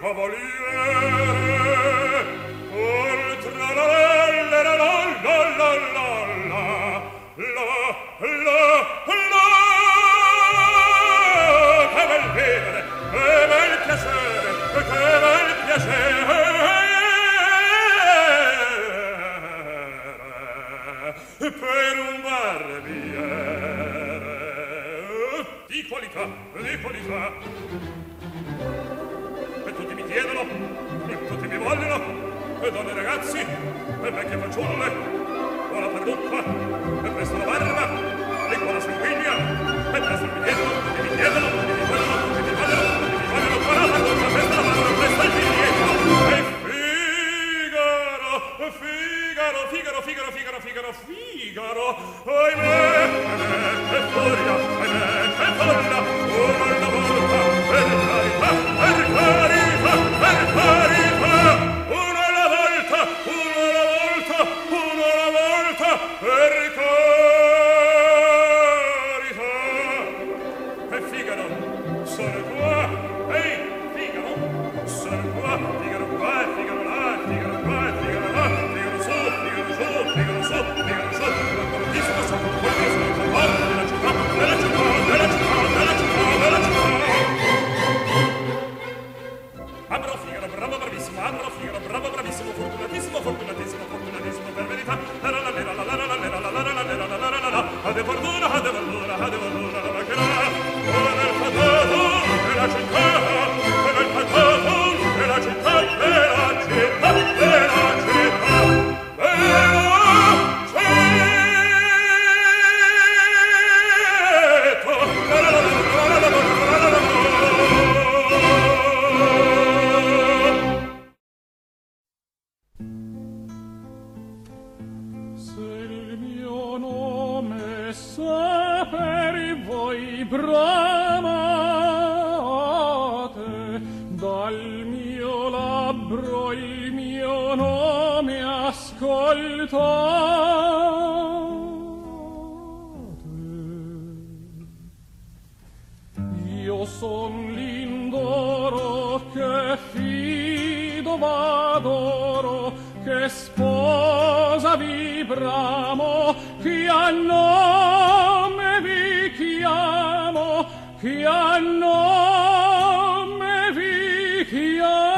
cavaliere oltre la la la la la la la la la la che che bel piacere che per un barbiere di qualità di qualità chiedono e tutti mi vogliono e donne e ragazzi e vecchie fanciulle. Buona parrucca e presto la barba e la sanguigna e presto mi chiedono tutti mi chiedono tutti mi vogliono tutti mi vogliono tutti mi vogliono buona parrucca presto la barba presto il biglietto. E Figaro Figaro Figaro Figaro Figaro Figaro Figaro ahimè ahimè e furia ahimè e furia una volta per carità per carità. Spotify. Fido v'adoro, che sposa vi bramo, che a nome vi chiamo, che a nome vi chiamo.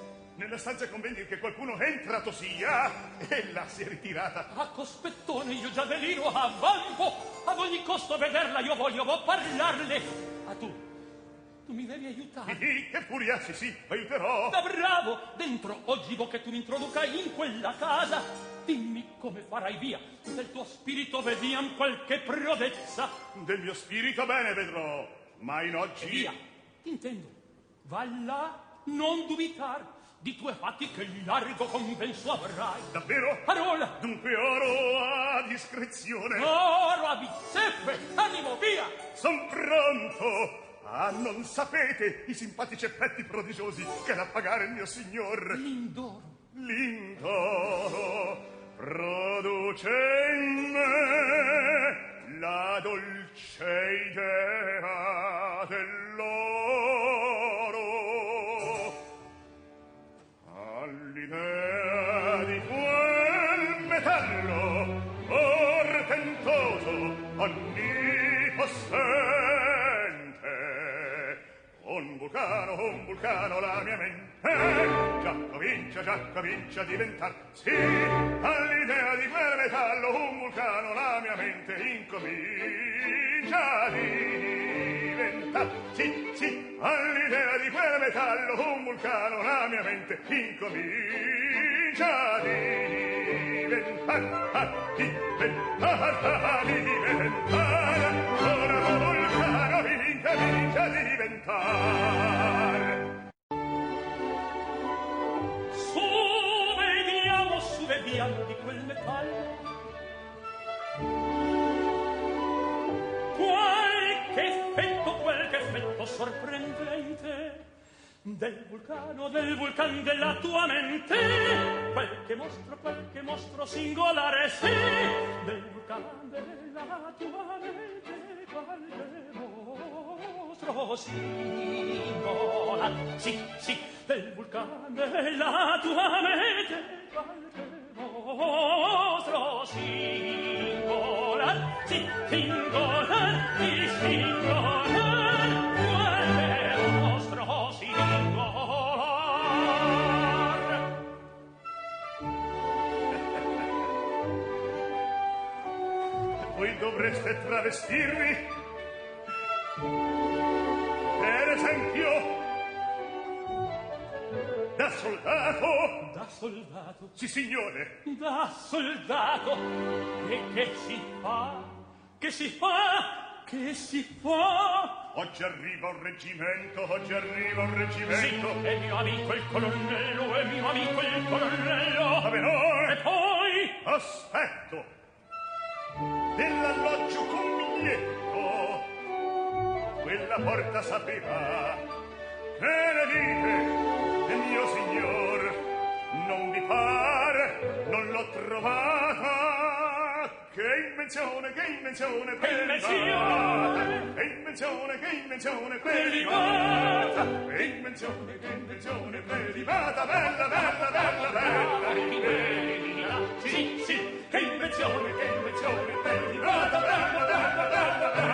Nella stanza convegni che qualcuno è entrato sia e la si è ritirata. A cospettone io già velino avvalgo ad ogni costo vederla io voglio vo parlarle. A tu tu mi devi aiutare. Sì, che furia, sì, sì, aiuterò. da bravo dentro oggi vo che tu mi introduca in quella casa. Dimmi come farai via del tuo spirito vediam qualche prodezza. Del mio spirito bene vedrò, ma in e oggi... via intendo va là non dubitar di tue fatti che largo compenso avrai. Davvero? Parola! Dunque oro a discrezione. Oro a bizzeffe! Animo, via! Son pronto! Ah, non sapete i simpatici effetti prodigiosi che da pagare il mio signor. Lindoro. Lindoro produce in me la dolce idea vulcano, un vulcano la mia mente già comincia, già comincia a diventar sì, all'idea di quel metallo un vulcano la mia mente incomincia a diventar sì, sì, all'idea di quel metallo un vulcano la mia mente incomincia a diventar a diventar a diventare ora vulcano incomincia a diventare sorprendente del vulcano, del vulcan della tua mente? Qualche mostro, qualche mostro singolare sì del vulcano della tua mente. Qualche mostro singolare sì, sì del vulcano della tua mente. Qualche vostro singolar, sì, singolar, sì, singolar, dovreste travestirvi soldato! Da soldato? Sì, signore! Da soldato! E che si fa? Che si fa? Che si fa? Oggi arriva un reggimento, oggi arriva un reggimento. Sì, è mio amico il colonnello, è mio amico il colonnello. A venore! E poi? Aspetto! Dell'alloggio con biglietto, quella porta sapeva. Che ne dite? mio signor non vi pare non l'ho trovata. Che invenzione che invenzione privata che invenzione che invenzione prelibata che invenzione che invenzione prelibata bella bella bella bella. Rivela sì. Sì che invenzione che invenzione privata bella bella bella bella.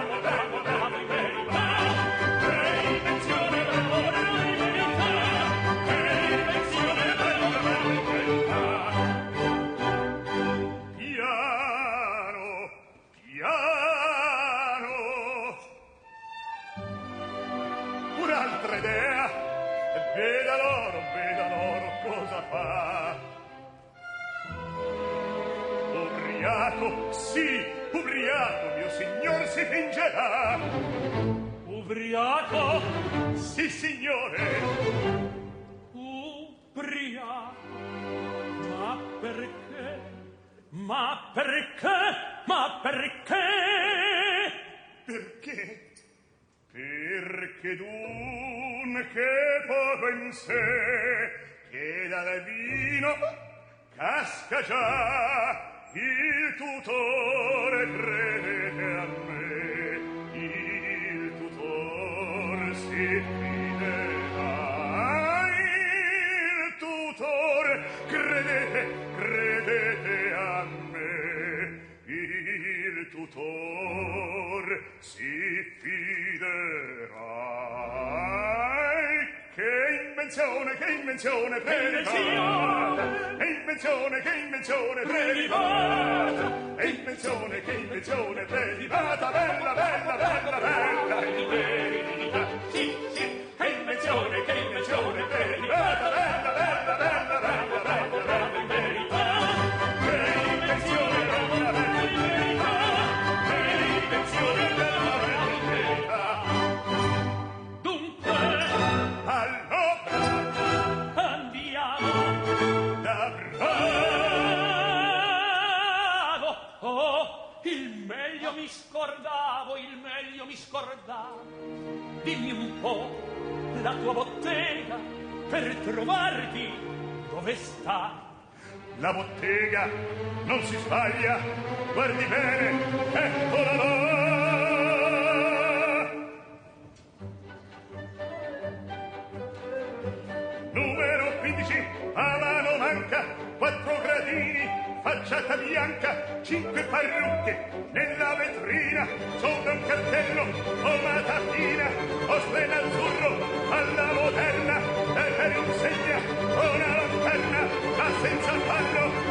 sì, ubriaco mio signor si fingerà. Ubriaco? Sì, signore. Ubriaco? Ma perché? Ma perché? Ma perché? Perché? Perché dunque poco in sé che dal vino casca già il tutore credete a me il tutor si fiderà. Il tutor credete credete a me il tutor si fiderà. Che invenzione che invenzione predicata invenzione, che invenzione prelibata, e invenzione, che invenzione prelibata, bella, bella, bella, bella. la tua bottega per trovarti. Dove sta? La bottega non si sbaglia. Guardi bene eccola là facciata bianca, cinque parrucche, nella vetrina, sopra un cartello, o matatina, o splena azzurro, alla moderna, e per insegna, una lanterna, ma senza fallo,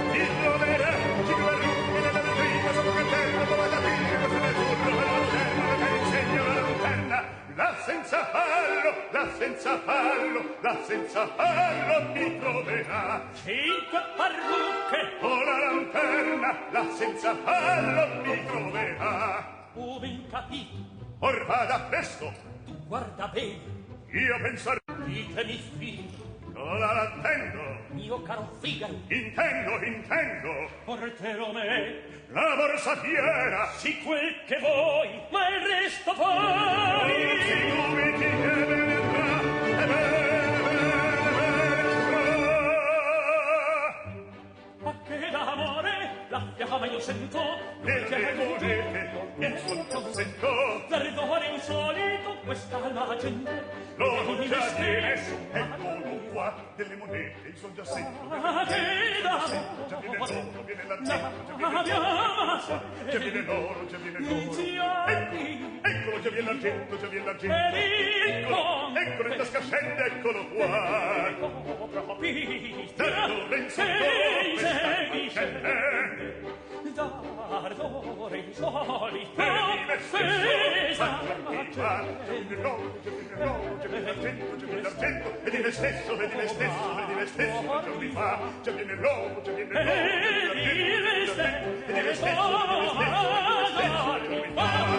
la senza fallo, la senza fallo, la senza fallo mi troverà. Cinque parrucche o la lanterna, la senza fallo mi troverà. Ove capito? Or vada presto. Tu guarda bene. Io pensar... Ditemi figlio. Ora attendo. Io caro Figaro. Intendo, intendo. Portero me. La borsa fiera. Sì quel che voi, ma il resto poi. Non si dubiti che vendrà, e vendrà. Ma che d'amore la fiamma io sento. Nel che volete, nel suo consento. Perdone insolito questa la gente. Non già di nessun qua delle monete, il son già sento, viene il già viene l'oro, viene l'azzurro, già viene l'oro, già viene l'oro, già viene l'oro, eccolo, già viene l'argento, già viene l'argento, eccolo, eccolo in tasca scende, eccolo qua, da Lorenzo Torres sta scende, ardore insolito offesa di notte di notte di d'argento di d'argento e vedi me stesso e di me stesso e di me stesso giorni fa stesso, viene l'uomo c'è viene l'uomo e vedi me stesso e me stesso e me stesso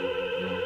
Música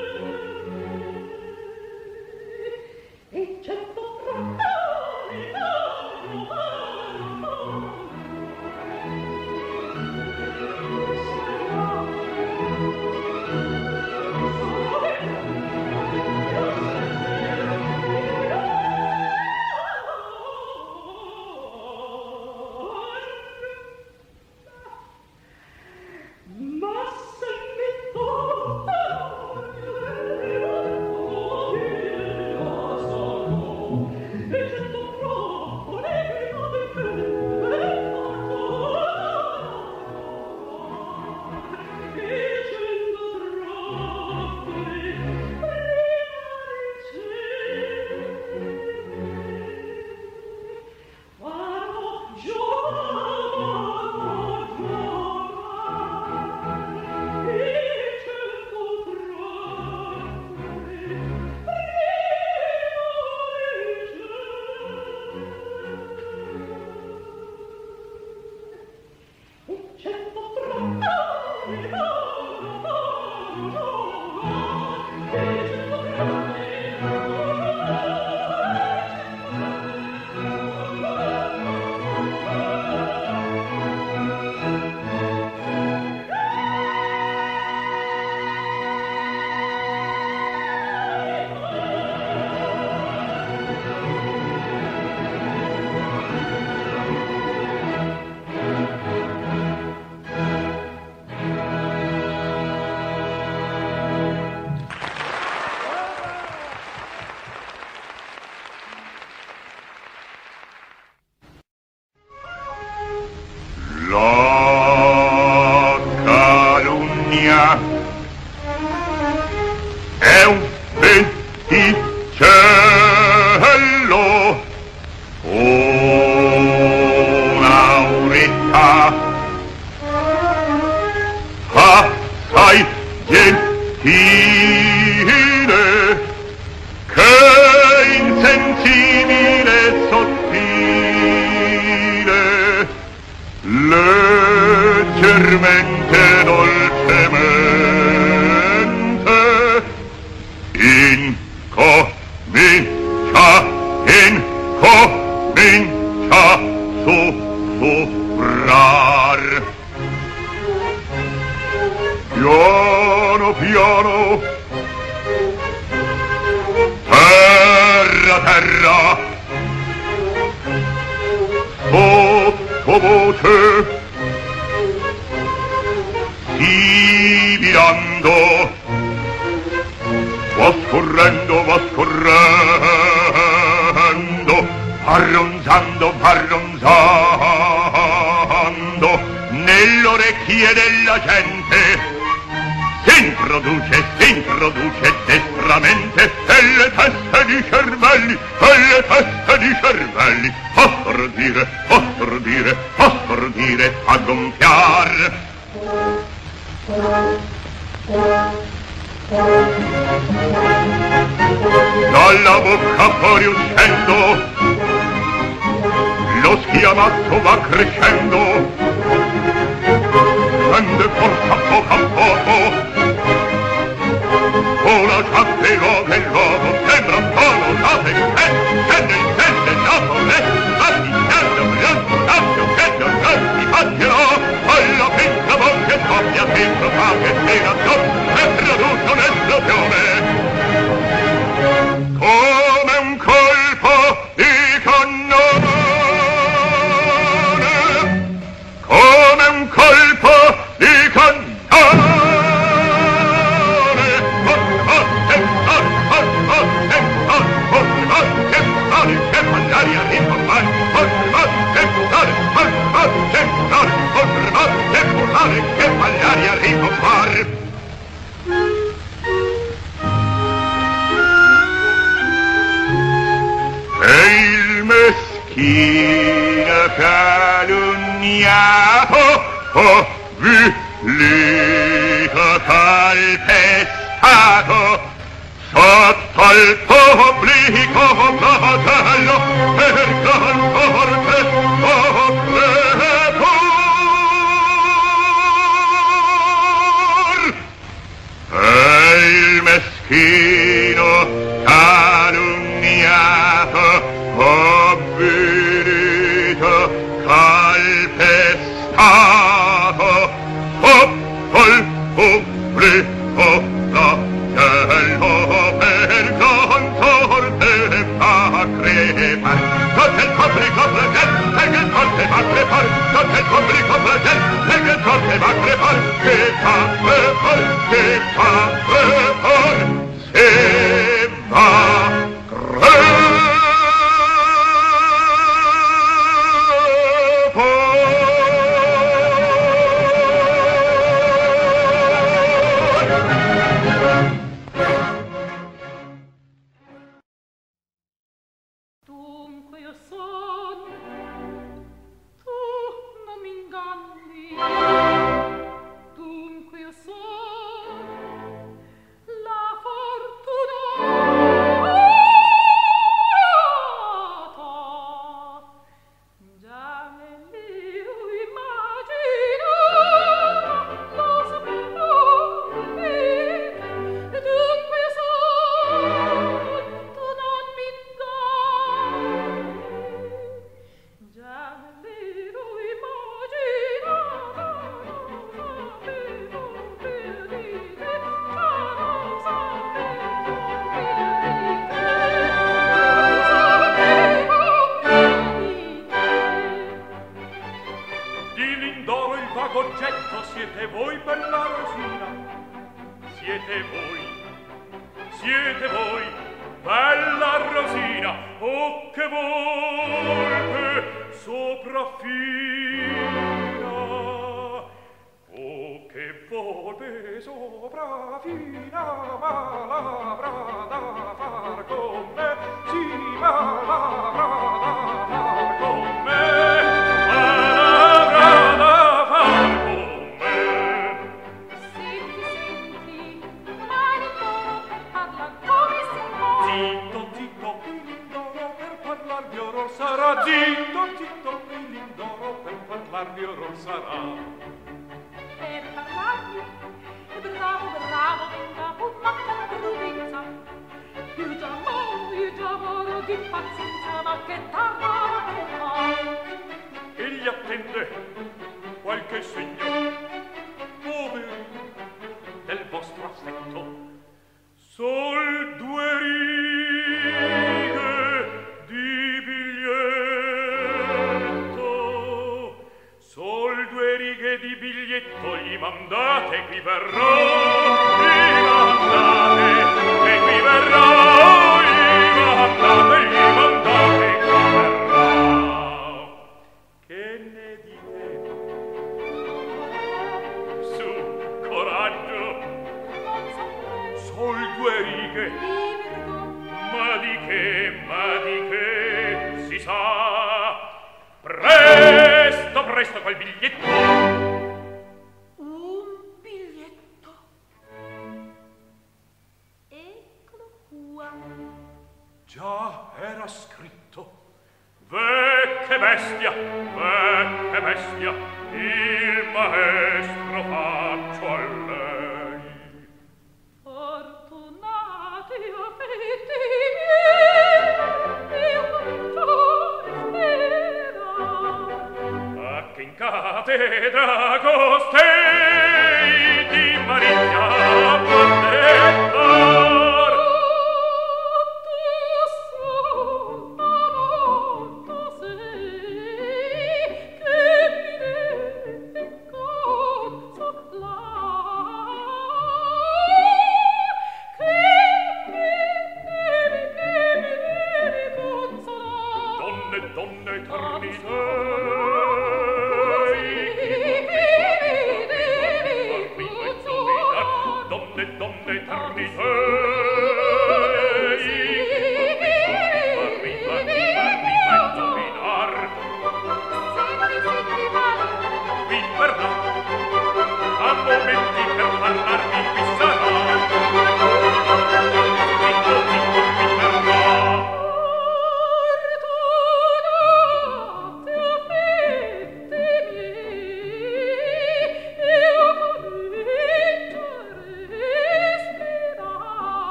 komplico fratel, legge va crepar, che fa, che fa, che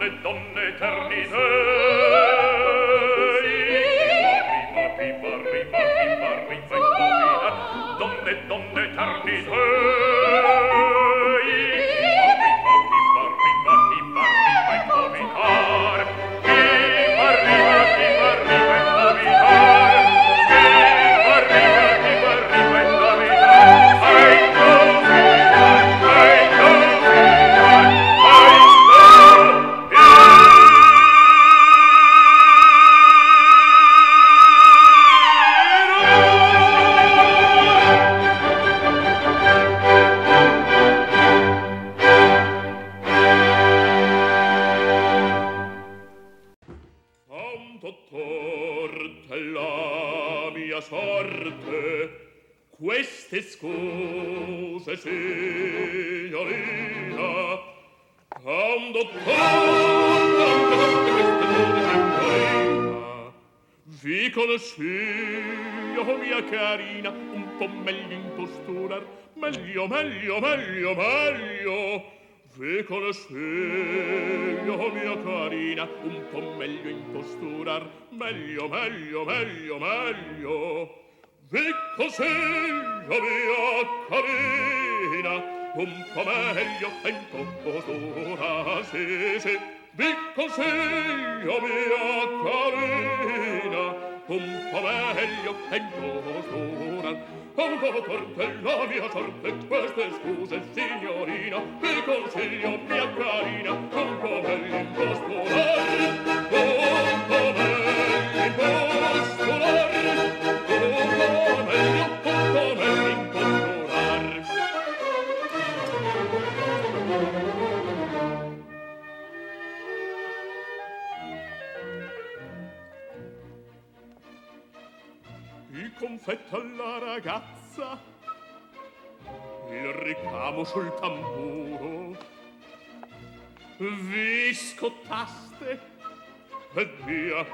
donne, donne eternite. Arriva, arriva, arriva, arriva in nomina, donne, donne eternite. tutto meglio imposturar, meglio, meglio, meglio, meglio. Ve consiglio, mia carina, un po' meglio in imposturar, meglio, meglio, meglio, meglio. Ve consiglio, mia carina, un po' meglio imposturar, sì, sì. Vi consiglio, mia carina, un po' meglio in imposturar, Ancora tortella mia torte, queste scuse signorina, vi consiglio mia carina, un po' bell'imposto, un po' bell'imposto. confetto alla ragazza. Il ricamo sul tamburo. Vi scottaste e via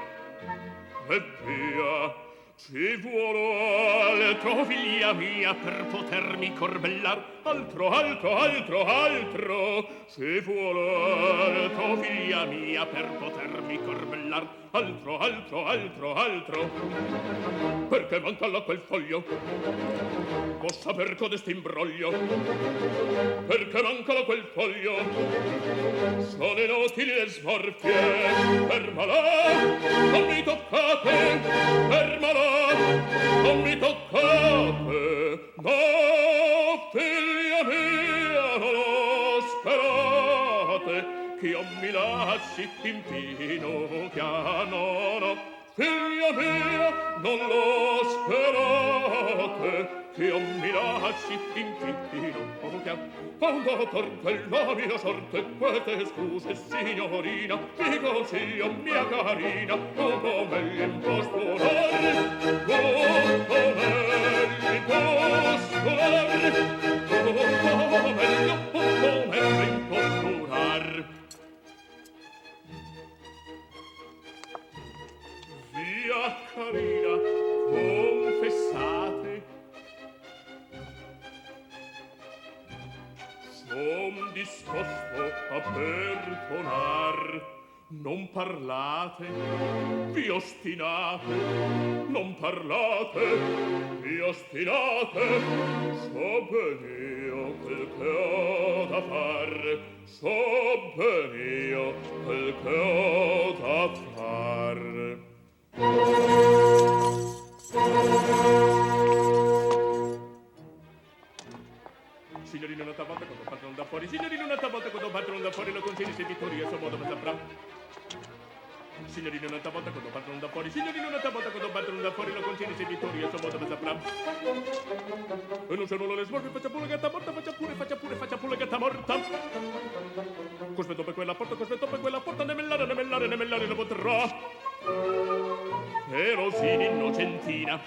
e via. Ci vuolo altro, figlia mia, per potermi corbellar. Altro, altro, altro, altro. Ci vuolo altro, figlia mia, per potermi corbellar. Altro, altro, altro, altro. Perché manca là quel foglio? Possa per codesti imbroglio. Perché manca là quel foglio? Sono inutili le smorfie. Per malò, non mi toccate. Per malò, non mi toccate no figlia mia non lo sperate che io mi lasci in fino piano no figlia mia non lo sperate. Che io mi lasci in fitti non poca quando per quella mia sorte quete scuse signorina vi consiglio mia carina un po' meglio in posto l'ore, un po' meglio in posto l'ore, un po' meglio un po' meglio in posto Carina, confessate. Son disposto a perdonar. Non parlate, vi ostinate. Non parlate, vi ostinate. So ben io quel che ho da far. So ben io quel che ho da far. Signorina un'altra volta quando padron da fuori. Signorina un'altra volta quando padron da fuori Lo consigli se vittoria suo modo ma saprà. Signorina un'altra volta quando padron da fuori. Signorina un'altra volta quando padron da fuori Lo consigli se vittoria suo modo ma saprà. E non se non le smorfie Faccia pure gatta morta Faccia pure, faccia pure, faccia pure gatta morta. Cospetto per quella porta Cospetto per quella porta? Ne mellare, ne mellare, ne mellare Ne potrà Erosina innocentina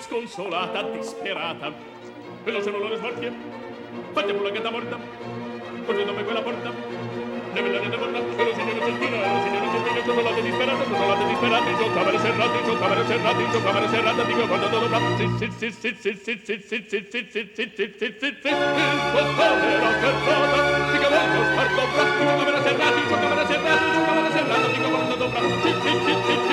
Sconsolata, disperata Veloce non lo smarchie Fatti a che da morta Così dove quella porta Ne vede ne devorna Erosina innocentina Erosina innocentina Sconsolata, disperata Sconsolata, disperata In giocavere serrata In giocavere serrata In giocavere serrata Dico quando do dovrà Zit, zit, zit, zit, zit, zit, zit, zit, zit, zit, zit, zit, zit, zit Il tuo povero serrata Dico molto spardovrà In giocavere serrata In giocavere serrata In giocavere serrata Dico quando dovrà Zit, zit, zit, zit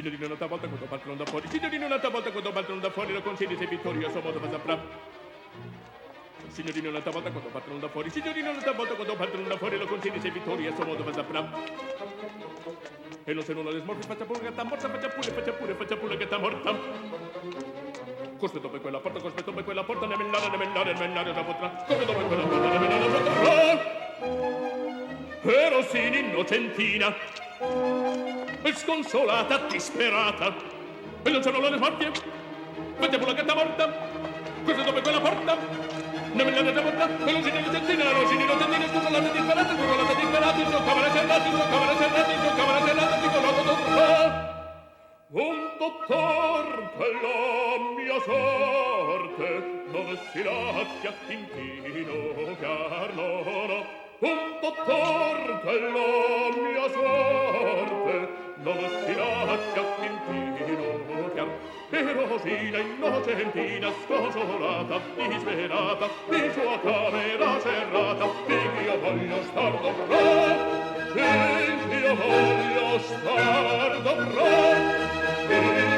Signorina un'altra volta quando partono da fuori. Signorina un'altra volta quando partono da fuori Lo consigli se vittoria suo modo ma saprà. Signorina un'altra volta quando partono da fuori. Signorina un'altra volta quando partono da fuori Lo consigli se vittoria suo modo ma saprà. E non se non le smorfie Faccia pure gatta morta Faccia pure, faccia pure, faccia pure gatta morta. Cospetto per quella porta Cospetto per quella porta Ne mellare, ne mellare, ne mellare Da potrà. Cospetto per quella porta Ne mellare, ne potrà. Però sin innocentina e sconsolata, disperata. E non c'erano le smorfie? Mettevo la gatta morta? Questa dove quella porta? Ne me l'hanno porta? E non si ne sentina, non si ne sentina, sconsolata, disperata, sconsolata, disperata, in sua camera serrata, in sua camera serrata, in sua camera serrata, dico no, dottor. Un dottor che la mia sorte non si lascia intino chiar, no, no. Un dottor che la mia sorte non ostinazia fintinocchia e rosina innocentina scosolata disperata di sua camera serrata di io voglio star dovrò di io voglio star dovrò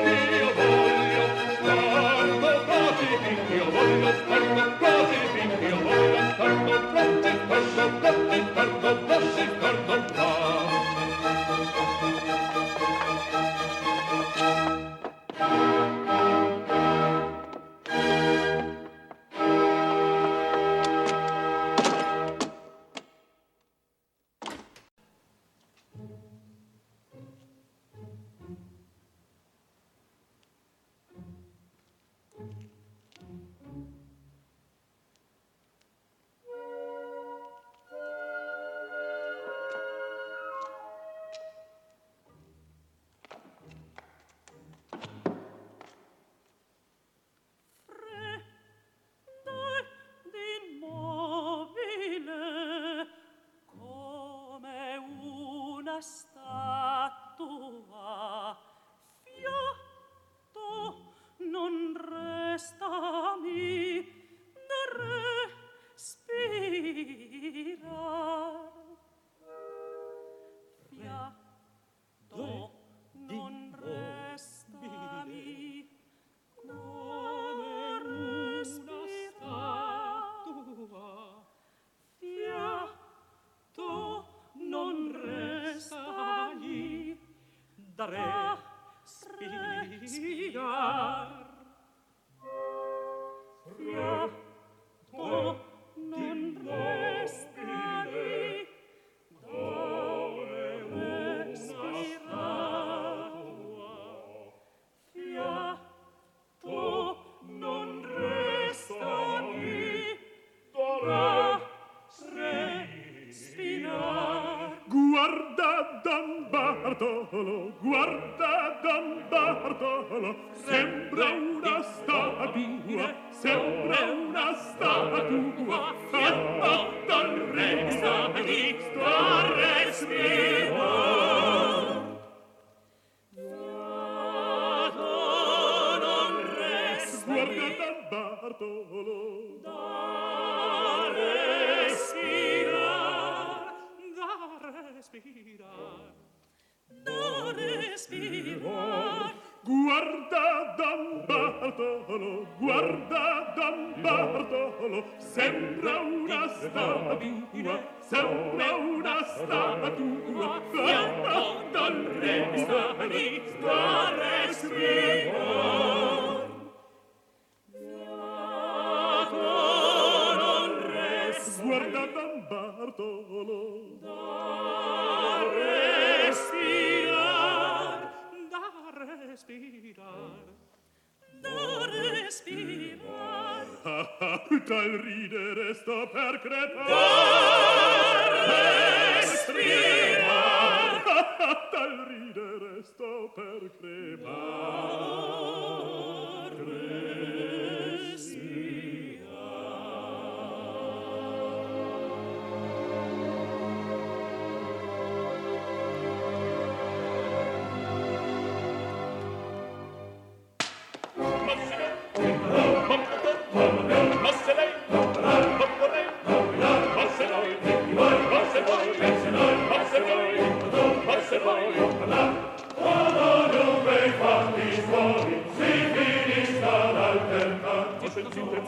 secreto.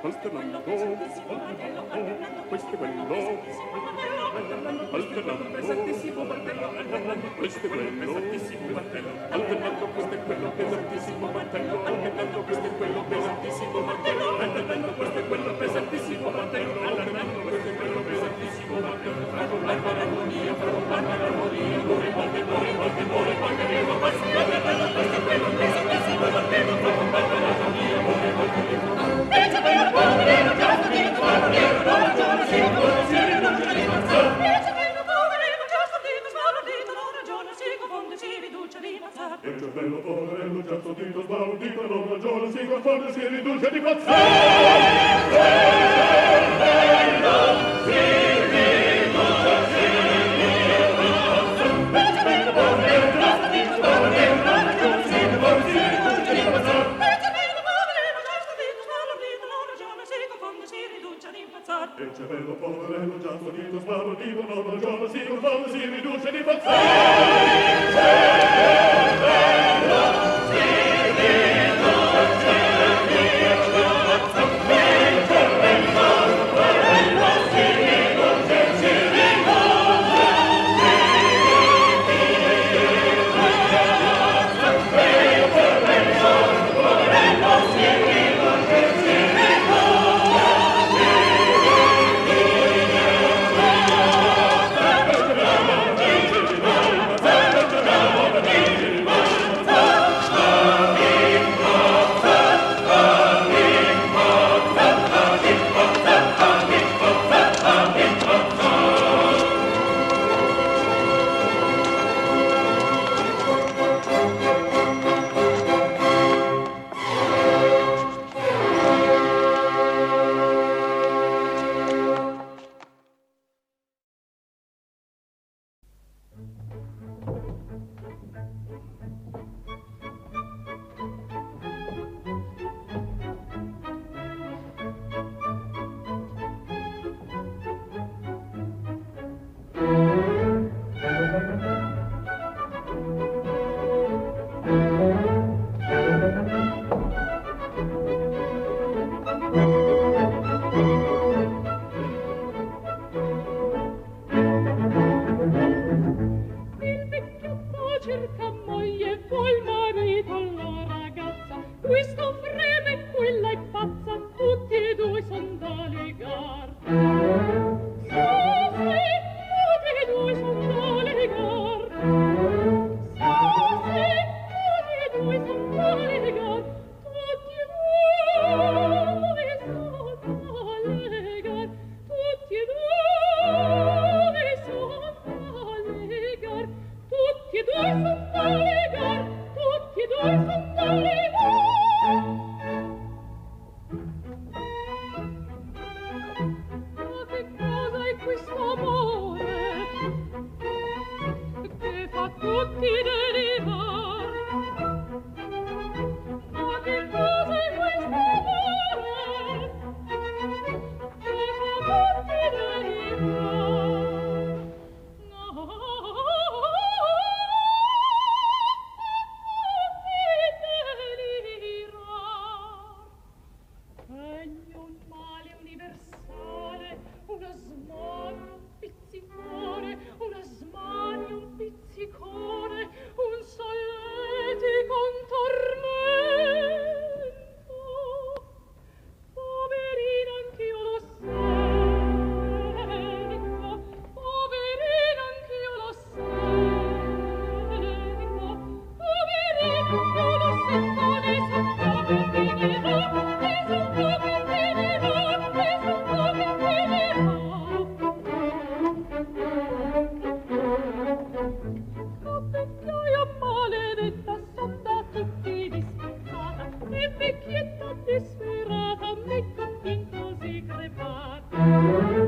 questo è quello, questo è quello, alternando, pesantissimo alternando questo è quello, pesantissimo martello alternando, questo è quello, pesantissimo martello alternando, questo è quello, pesantissimo martello alternando, questo è quello, Dito sbalordito, non ragiona, si confonde, si riduce di pazzia! Fece bello poverello già sognato sbarro di buon si confondo si riduce di pazzare Thank you.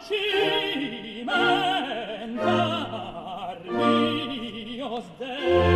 ci mentar Dios Deus